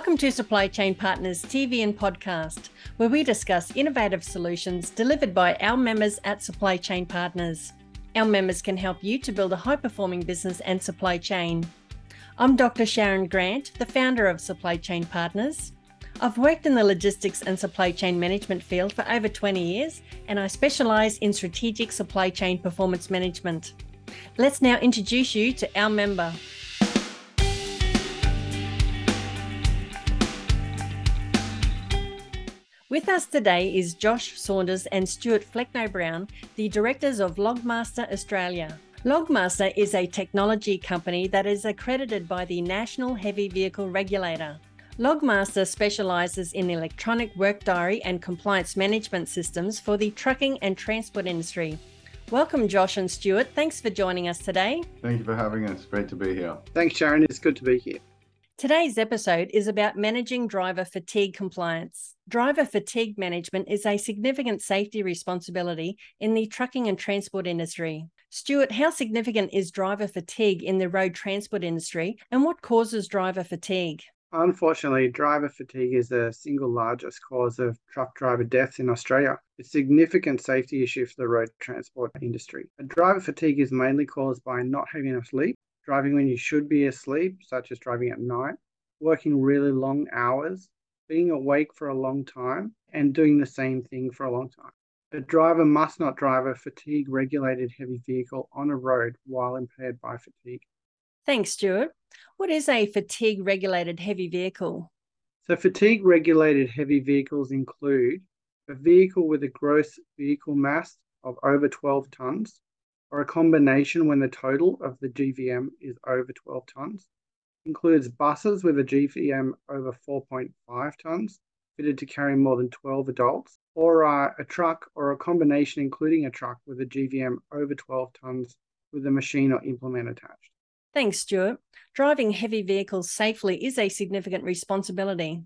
Welcome to Supply Chain Partners TV and podcast, where we discuss innovative solutions delivered by our members at Supply Chain Partners. Our members can help you to build a high performing business and supply chain. I'm Dr. Sharyn Grant, the founder of Supply Chain Partners. I've worked in the logistics and supply chain management field for over 20 years, and I specialise in strategic supply chain performance management. Let's now introduce you to our member. With us today is Josh Saunders and Stewart Flecknoe Brown, the directors of Logmaster Australia. Logmaster is a technology company that is accredited by the National Heavy Vehicle Regulator. Logmaster specialises in electronic work diary and compliance management systems for the trucking and transport industry. Welcome, Josh and Stewart. Thanks for joining us today. Thank you for having us. Great to be here. Thanks, Sharyn. It's good to be here. Today's episode is about managing driver fatigue compliance. Driver fatigue management is a significant safety responsibility in the trucking and transport industry. Stewart, how significant is driver fatigue in the road transport industry and what causes driver fatigue? Unfortunately, driver fatigue is the single largest cause of truck driver deaths in Australia. It's a significant safety issue for the road transport industry. Driver fatigue is mainly caused by not having enough sleep, driving when you should be asleep, such as driving at night, working really long hours, being awake for a long time, and doing the same thing for a long time. A driver must not drive a fatigue regulated heavy vehicle on a road while impaired by fatigue. Thanks, Stewart. What is a fatigue regulated heavy vehicle? So, fatigue regulated heavy vehicles include a vehicle with a gross vehicle mass of over 12 tonnes, or a combination when the total of the GVM is over 12 tonnes. Includes buses with a GVM over 4.5 tonnes, fitted to carry more than 12 adults, or uh, a truck or a combination including a truck with a GVM over 12 tonnes with a machine or implement attached. Thanks, Stewart. Driving heavy vehicles safely is a significant responsibility.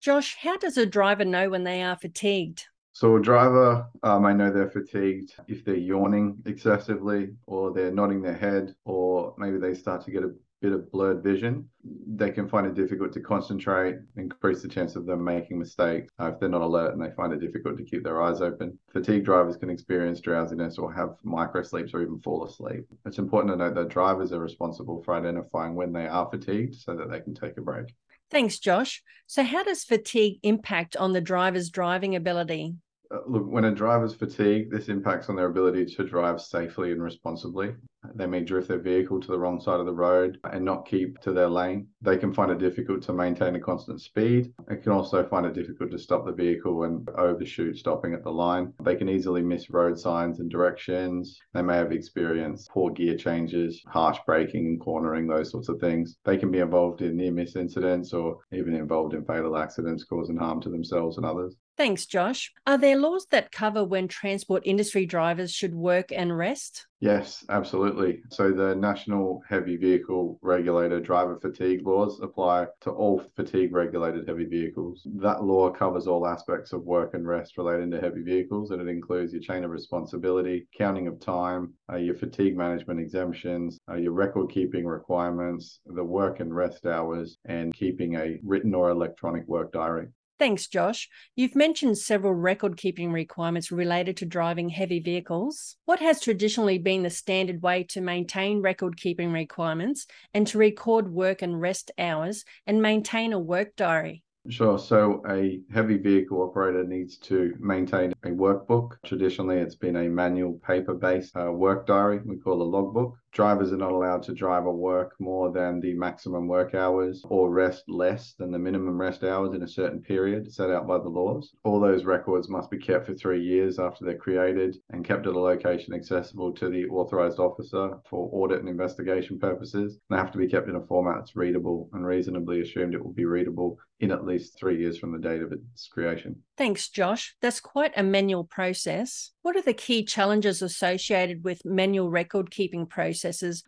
Josh, how does a driver know when they are fatigued? So a driver uh, may know they're fatigued if they're yawning excessively or they're nodding their head or maybe they start to get a bit of blurred vision. They can find it difficult to concentrate, increase the chance of them making mistakes uh, if they're not alert and they find it difficult to keep their eyes open. Fatigue drivers can experience drowsiness or have micro sleeps or even fall asleep. It's important to note that drivers are responsible for identifying when they are fatigued so that they can take a break. Thanks, Josh. So, how does fatigue impact on the driver's driving ability? Uh, look, when a driver's fatigued, this impacts on their ability to drive safely and responsibly. They may drift their vehicle to the wrong side of the road and not keep to their lane. They can find it difficult to maintain a constant speed. It can also find it difficult to stop the vehicle and overshoot stopping at the line. They can easily miss road signs and directions. They may have experienced poor gear changes, harsh braking and cornering, those sorts of things. They can be involved in near miss incidents or even involved in fatal accidents causing harm to themselves and others. Thanks, Josh. Are there laws that cover when transport industry drivers should work and rest? Yes, absolutely. So the National Heavy Vehicle Regulator driver fatigue laws apply to all fatigue regulated heavy vehicles. That law covers all aspects of work and rest relating to heavy vehicles, and it includes your chain of responsibility, counting of time, uh, your fatigue management exemptions, uh, your record keeping requirements, the work and rest hours, and keeping a written or electronic work diary. Thanks, Josh. You've mentioned several record keeping requirements related to driving heavy vehicles. What has traditionally been the standard way to maintain record keeping requirements and to record work and rest hours and maintain a work diary? Sure. So a heavy vehicle operator needs to maintain a workbook. Traditionally, it's been a manual paper based uh, work diary we call a logbook. Drivers are not allowed to drive or work more than the maximum work hours or rest less than the minimum rest hours in a certain period set out by the laws. All those records must be kept for three years after they're created and kept at a location accessible to the authorized officer for audit and investigation purposes. They have to be kept in a format that's readable and reasonably assumed it will be readable in at least three years from the date of its creation. Thanks, Josh. That's quite a manual process. What are the key challenges associated with manual record keeping processes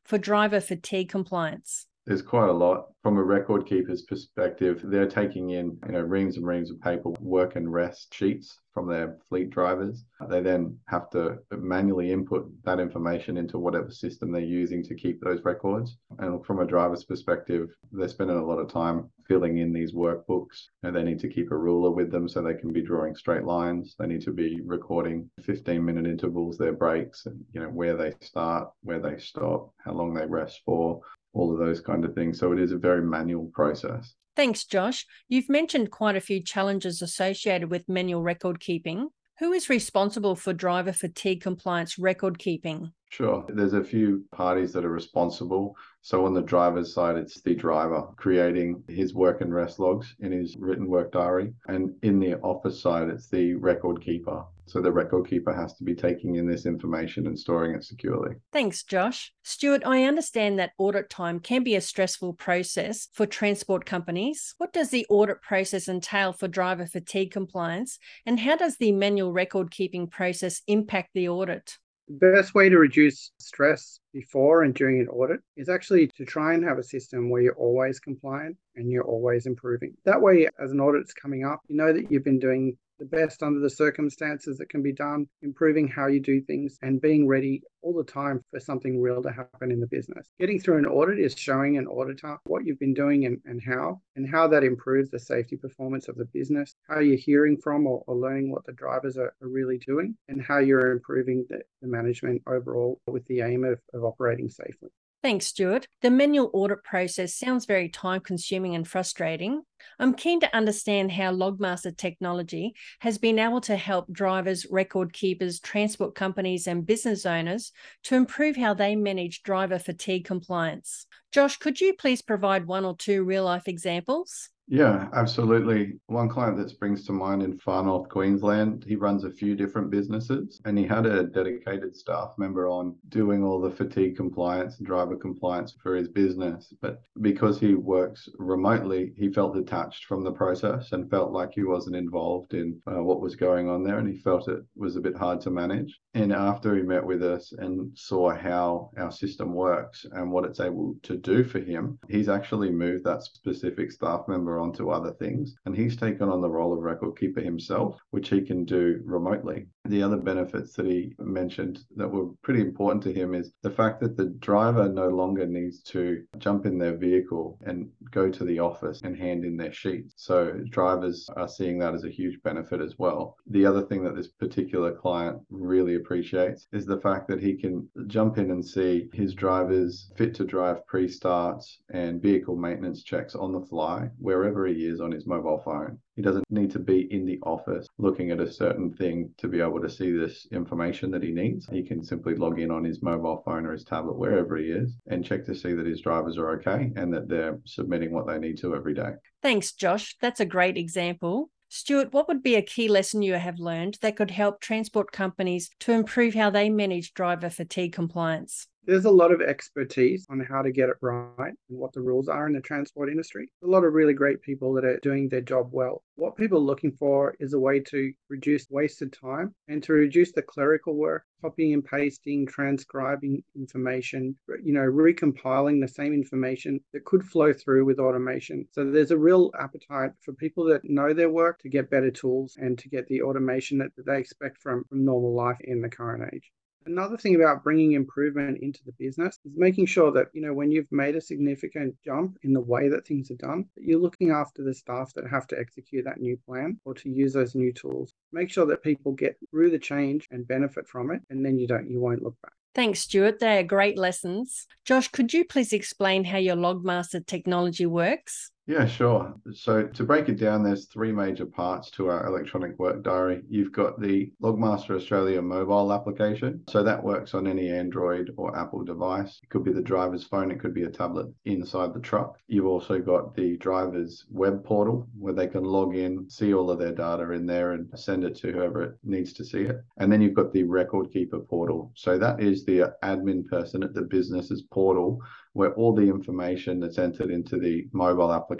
for driver fatigue compliance? There's quite a lot. From a record keeper's perspective, they're taking in, you know, reams and reams of paper work and rest sheets from their fleet drivers. They then have to manually input that information into whatever system they're using to keep those records. And from a driver's perspective, they're spending a lot of time filling in these workbooks. And they need to keep a ruler with them so they can be drawing straight lines. They need to be recording 15 minute intervals, their breaks, and you know where they start, where they stop, how long they rest for, all of those kind of things. So it is a very manual process. Thanks, Josh. You've mentioned quite a few challenges associated with manual record keeping. Who is responsible for driver fatigue compliance record keeping? Sure. There's a few parties that are responsible. So on the driver's side, it's the driver creating his work and rest logs in his written work diary. And in the office side, it's the record keeper. So the record keeper has to be taking in this information and storing it securely. Thanks, Josh. Stewart, I understand that audit time can be a stressful process for transport companies. What does the audit process entail for driver fatigue compliance? And how does the manual record keeping process impact the audit? The best way to reduce stress before and during an audit is actually to try and have a system where you're always compliant and you're always improving. That way, as an audit's coming up, you know that you've been doing the best under the circumstances that can be done, improving how you do things, and being ready all the time for something real to happen in the business. Getting through an audit is showing an auditor what you've been doing and, and how, and how that improves the safety performance of the business, how you're hearing from or, or learning what the drivers are, are, really doing, and how you're improving the, the management overall with the aim of, of operating safely. Thanks, Stewart. The manual audit process sounds very time consuming and frustrating. I'm keen to understand how Logmaster technology has been able to help drivers, record keepers, transport companies, and business owners to improve how they manage driver fatigue compliance. Josh, could you please provide one or two real life examples? Yeah, absolutely. One client that springs to mind in far north Queensland, he runs a few different businesses and he had a dedicated staff member on doing all the fatigue compliance and driver compliance for his business. But because he works remotely, he felt detached from the process and felt like he wasn't involved in uh, what was going on there and he felt it was a bit hard to manage. And after he met with us and saw how our system works and what it's able to do for him, he's actually moved that specific staff member onto other things. And he's taken on the role of record keeper himself, which he can do remotely. The other benefits that he mentioned that were pretty important to him is the fact that the driver no longer needs to jump in their vehicle and go to the office and hand in their sheets. So drivers are seeing that as a huge benefit as well. The other thing that this particular client really appreciates is the fact that he can jump in and see his drivers fit to drive pre-starts and vehicle maintenance checks on the fly wherever he is on his mobile phone. He doesn't need to be in the office looking at a certain thing to be able to see this information that he needs. He can simply log in on his mobile phone or his tablet, wherever he is, and check to see that his drivers are okay and that they're submitting what they need to every day. Thanks, Josh. That's a great example. Stewart, what would be a key lesson you have learned that could help transport companies to improve how they manage driver fatigue compliance? There's a lot of expertise on how to get it right and what the rules are in the transport industry. A lot of really great people that are doing their job well. What people are looking for is a way to reduce wasted time and to reduce the clerical work, copying and pasting, transcribing information, you know, recompiling the same information that could flow through with automation. So there's a real appetite for people that know their work to get better tools and to get the automation that they expect from, from normal life in the current age. Another thing about bringing improvement into the business is making sure that, you know, when you've made a significant jump in the way that things are done, that you're looking after the staff that have to execute that new plan or to use those new tools. Make sure that people get through the change and benefit from it, and then you don't, you won't look back. Thanks, Stewart. They are great lessons. Josh, could you please explain how your Logmaster technology works? Yeah, sure. So to break it down, there's three major parts to our electronic work diary. You've got the Logmaster Australia mobile application. So that works on any Android or Apple device. It could be the driver's phone, it could be a tablet inside the truck. You've also got the driver's web portal where they can log in, see all of their data in there and send it to whoever it needs to see it. And then you've got the record keeper portal. So that is the admin person at the business's portal where all the information that's entered into the mobile application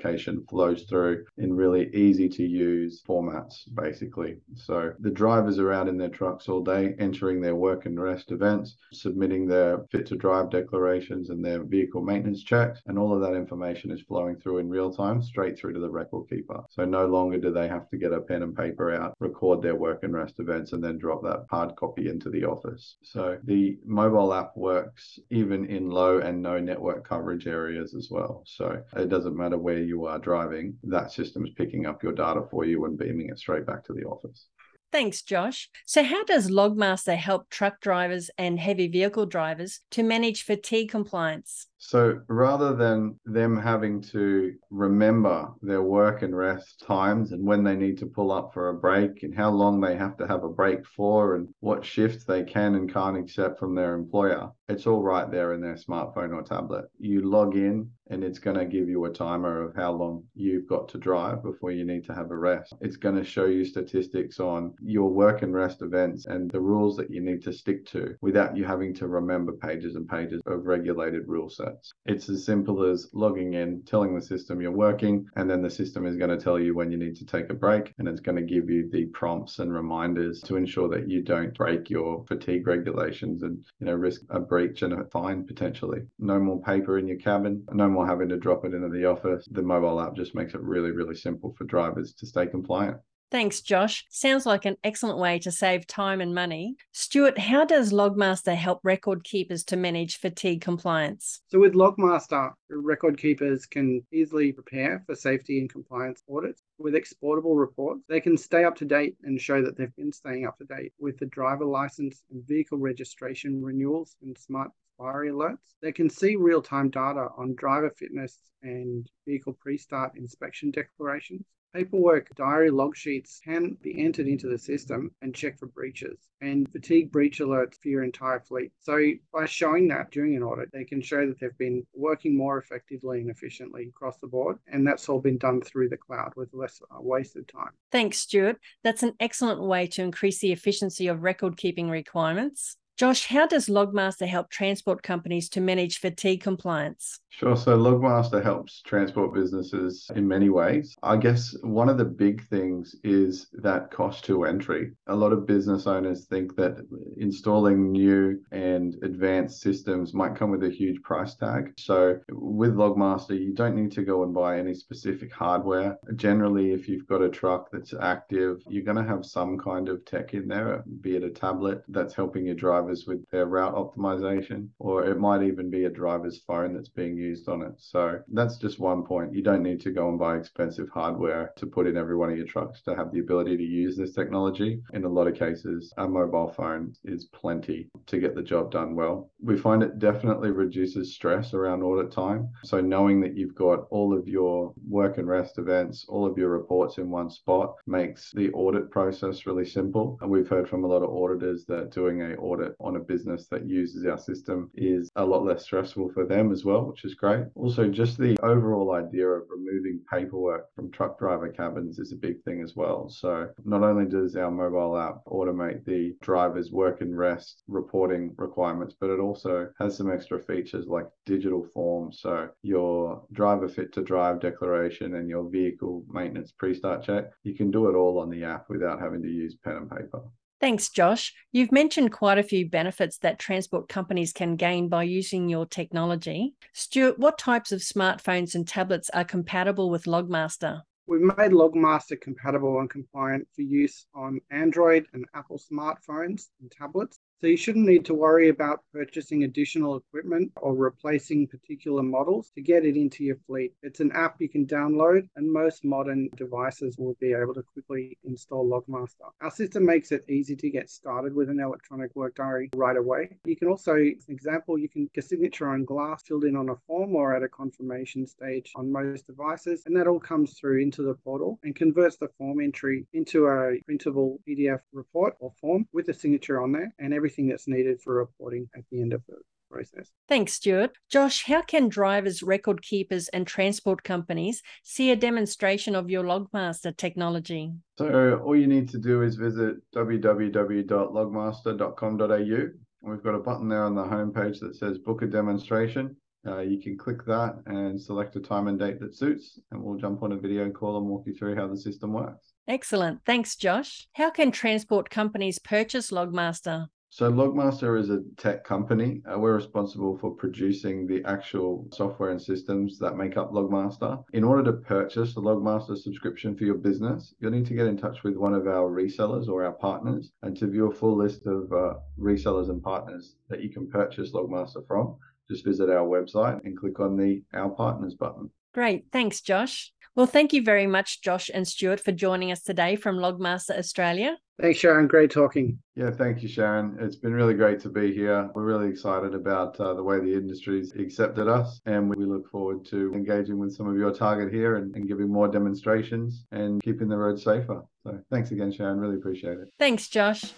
flows through in really easy to use formats, basically. So the drivers are out in their trucks all day, entering their work and rest events, submitting their fit to drive declarations and their vehicle maintenance checks, and all of that information is flowing through in real time straight through to the record keeper. So no longer do they have to get a pen and paper out, record their work and rest events, and then drop that hard copy into the office. So the mobile app works even in low and no network coverage areas as well. So it doesn't matter where you are driving, that system is picking up your data for you and beaming it straight back to the office. Thanks, Josh. So, how does Logmaster help truck drivers and heavy vehicle drivers to manage fatigue compliance? So rather than them having to remember their work and rest times and when they need to pull up for a break and how long they have to have a break for and what shifts they can and can't accept from their employer, it's all right there in their smartphone or tablet. You log in and it's going to give you a timer of how long you've got to drive before you need to have a rest. It's going to show you statistics on your work and rest events and the rules that you need to stick to without you having to remember pages and pages of regulated rule sets. It's as simple as logging in, telling the system you're working, and then the system is going to tell you when you need to take a break, and it's going to give you the prompts and reminders to ensure that you don't break your fatigue regulations and you know risk a breach and a fine potentially. No more paper in your cabin, no more having to drop it into the office. The mobile app just makes it really, really simple for drivers to stay compliant. Thanks, Josh. Sounds like an excellent way to save time and money. Stewart, how does Logmaster help record keepers to manage fatigue compliance? So, with Logmaster, record keepers can easily prepare for safety and compliance audits. With exportable reports, they can stay up to date and show that they've been staying up to date with the driver license and vehicle registration renewals and smart expiry alerts. They can see real time data on driver fitness and vehicle pre start inspection declarations. Paperwork diary log sheets can be entered into the system and checked for breaches and fatigue breach alerts for your entire fleet. So by showing that during an audit, they can show that they've been working more effectively and efficiently across the board. And that's all been done through the cloud with less uh, wasted time. Thanks, Stewart. That's an excellent way to increase the efficiency of record keeping requirements. Josh, how does Logmaster help transport companies to manage fatigue compliance? Sure. So Logmaster helps transport businesses in many ways. I guess one of the big things is that cost to entry. A lot of business owners think that installing new and advanced systems might come with a huge price tag. So with Logmaster, you don't need to go and buy any specific hardware. Generally, if you've got a truck that's active, you're going to have some kind of tech in there, be it a tablet that's helping your drivers with their route optimization, or it might even be a driver's phone that's being used on it. So that's just one point. You don't need to go and buy expensive hardware to put in every one of your trucks to have the ability to use this technology. In a lot of cases, a mobile phone is plenty to get the job done well. We find it definitely reduces stress around audit time. So knowing that you've got all of your work and rest events, all of your reports in one spot makes the audit process really simple. And we've heard from a lot of auditors that doing a audit on a business that uses our system is a lot less stressful for them as well, which is great. Also, just the overall idea of removing paperwork from truck driver cabins is a big thing as well. So, not only does our mobile app automate the driver's work and rest reporting requirements, but it also has some extra features like digital forms. So, your driver fit to drive declaration and your vehicle maintenance pre start check, you can do it all on the app without having to use pen and paper. Thanks, Josh. You've mentioned quite a few benefits that transport companies can gain by using your technology. Stewart, what types of smartphones and tablets are compatible with Logmaster? We've made Logmaster compatible and compliant for use on Android and Apple smartphones and tablets. So you shouldn't need to worry about purchasing additional equipment or replacing particular models to get it into your fleet. It's an app you can download, and most modern devices will be able to quickly install Logmaster. Our system makes it easy to get started with an electronic work diary right away. You can also, for example, you can get a signature on glass filled in on a form or at a confirmation stage on most devices, and that all comes through into the portal and converts the form entry into a printable PDF report or form with a signature on there and everything everything that's needed for reporting at the end of the process. Thanks, Stewart. Josh, how can drivers, record keepers, and transport companies see a demonstration of your Logmaster technology? So, all you need to do is visit www.logmaster.com.au. We've got a button there on the homepage that says book a demonstration. uh, you can click that and select a time and date that suits, and we'll jump on a video call and walk you through how the system works. Excellent. Thanks, Josh. How can transport companies purchase Logmaster? So Logmaster is a tech company. Uh, we're responsible for producing the actual software and systems that make up Logmaster. In order to purchase the Logmaster subscription for your business, you'll need to get in touch with one of our resellers or our partners. And to view a full list of uh, resellers and partners that you can purchase Logmaster from, just visit our website and click on the Our Partners button. Great. Thanks, Josh. Well, thank you very much, Josh and Stewart, for joining us today from Logmaster Australia. Thanks, Sharyn. Great talking. Yeah, thank you, Sharyn. It's been really great to be here. We're really excited about uh, the way the industry's accepted us, and we look forward to engaging with some of your target here and, and giving more demonstrations and keeping the road safer. So, thanks again, Sharyn. Really appreciate it. Thanks, Josh.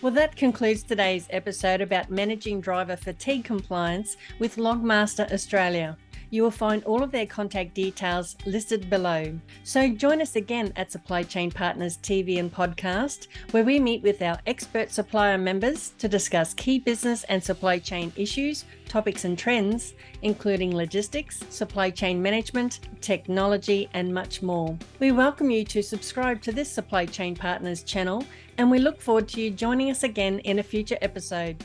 Well, that concludes today's episode about managing driver fatigue compliance with Logmaster Australia. You will find all of their contact details listed below. So join us again at Supply Chain Partners TV and podcast, where we meet with our expert supplier members to discuss key business and supply chain issues, topics, and trends, including logistics, supply chain management, technology, and much more. We welcome you to subscribe to this Supply Chain Partners channel, and we look forward to you joining us again in a future episode.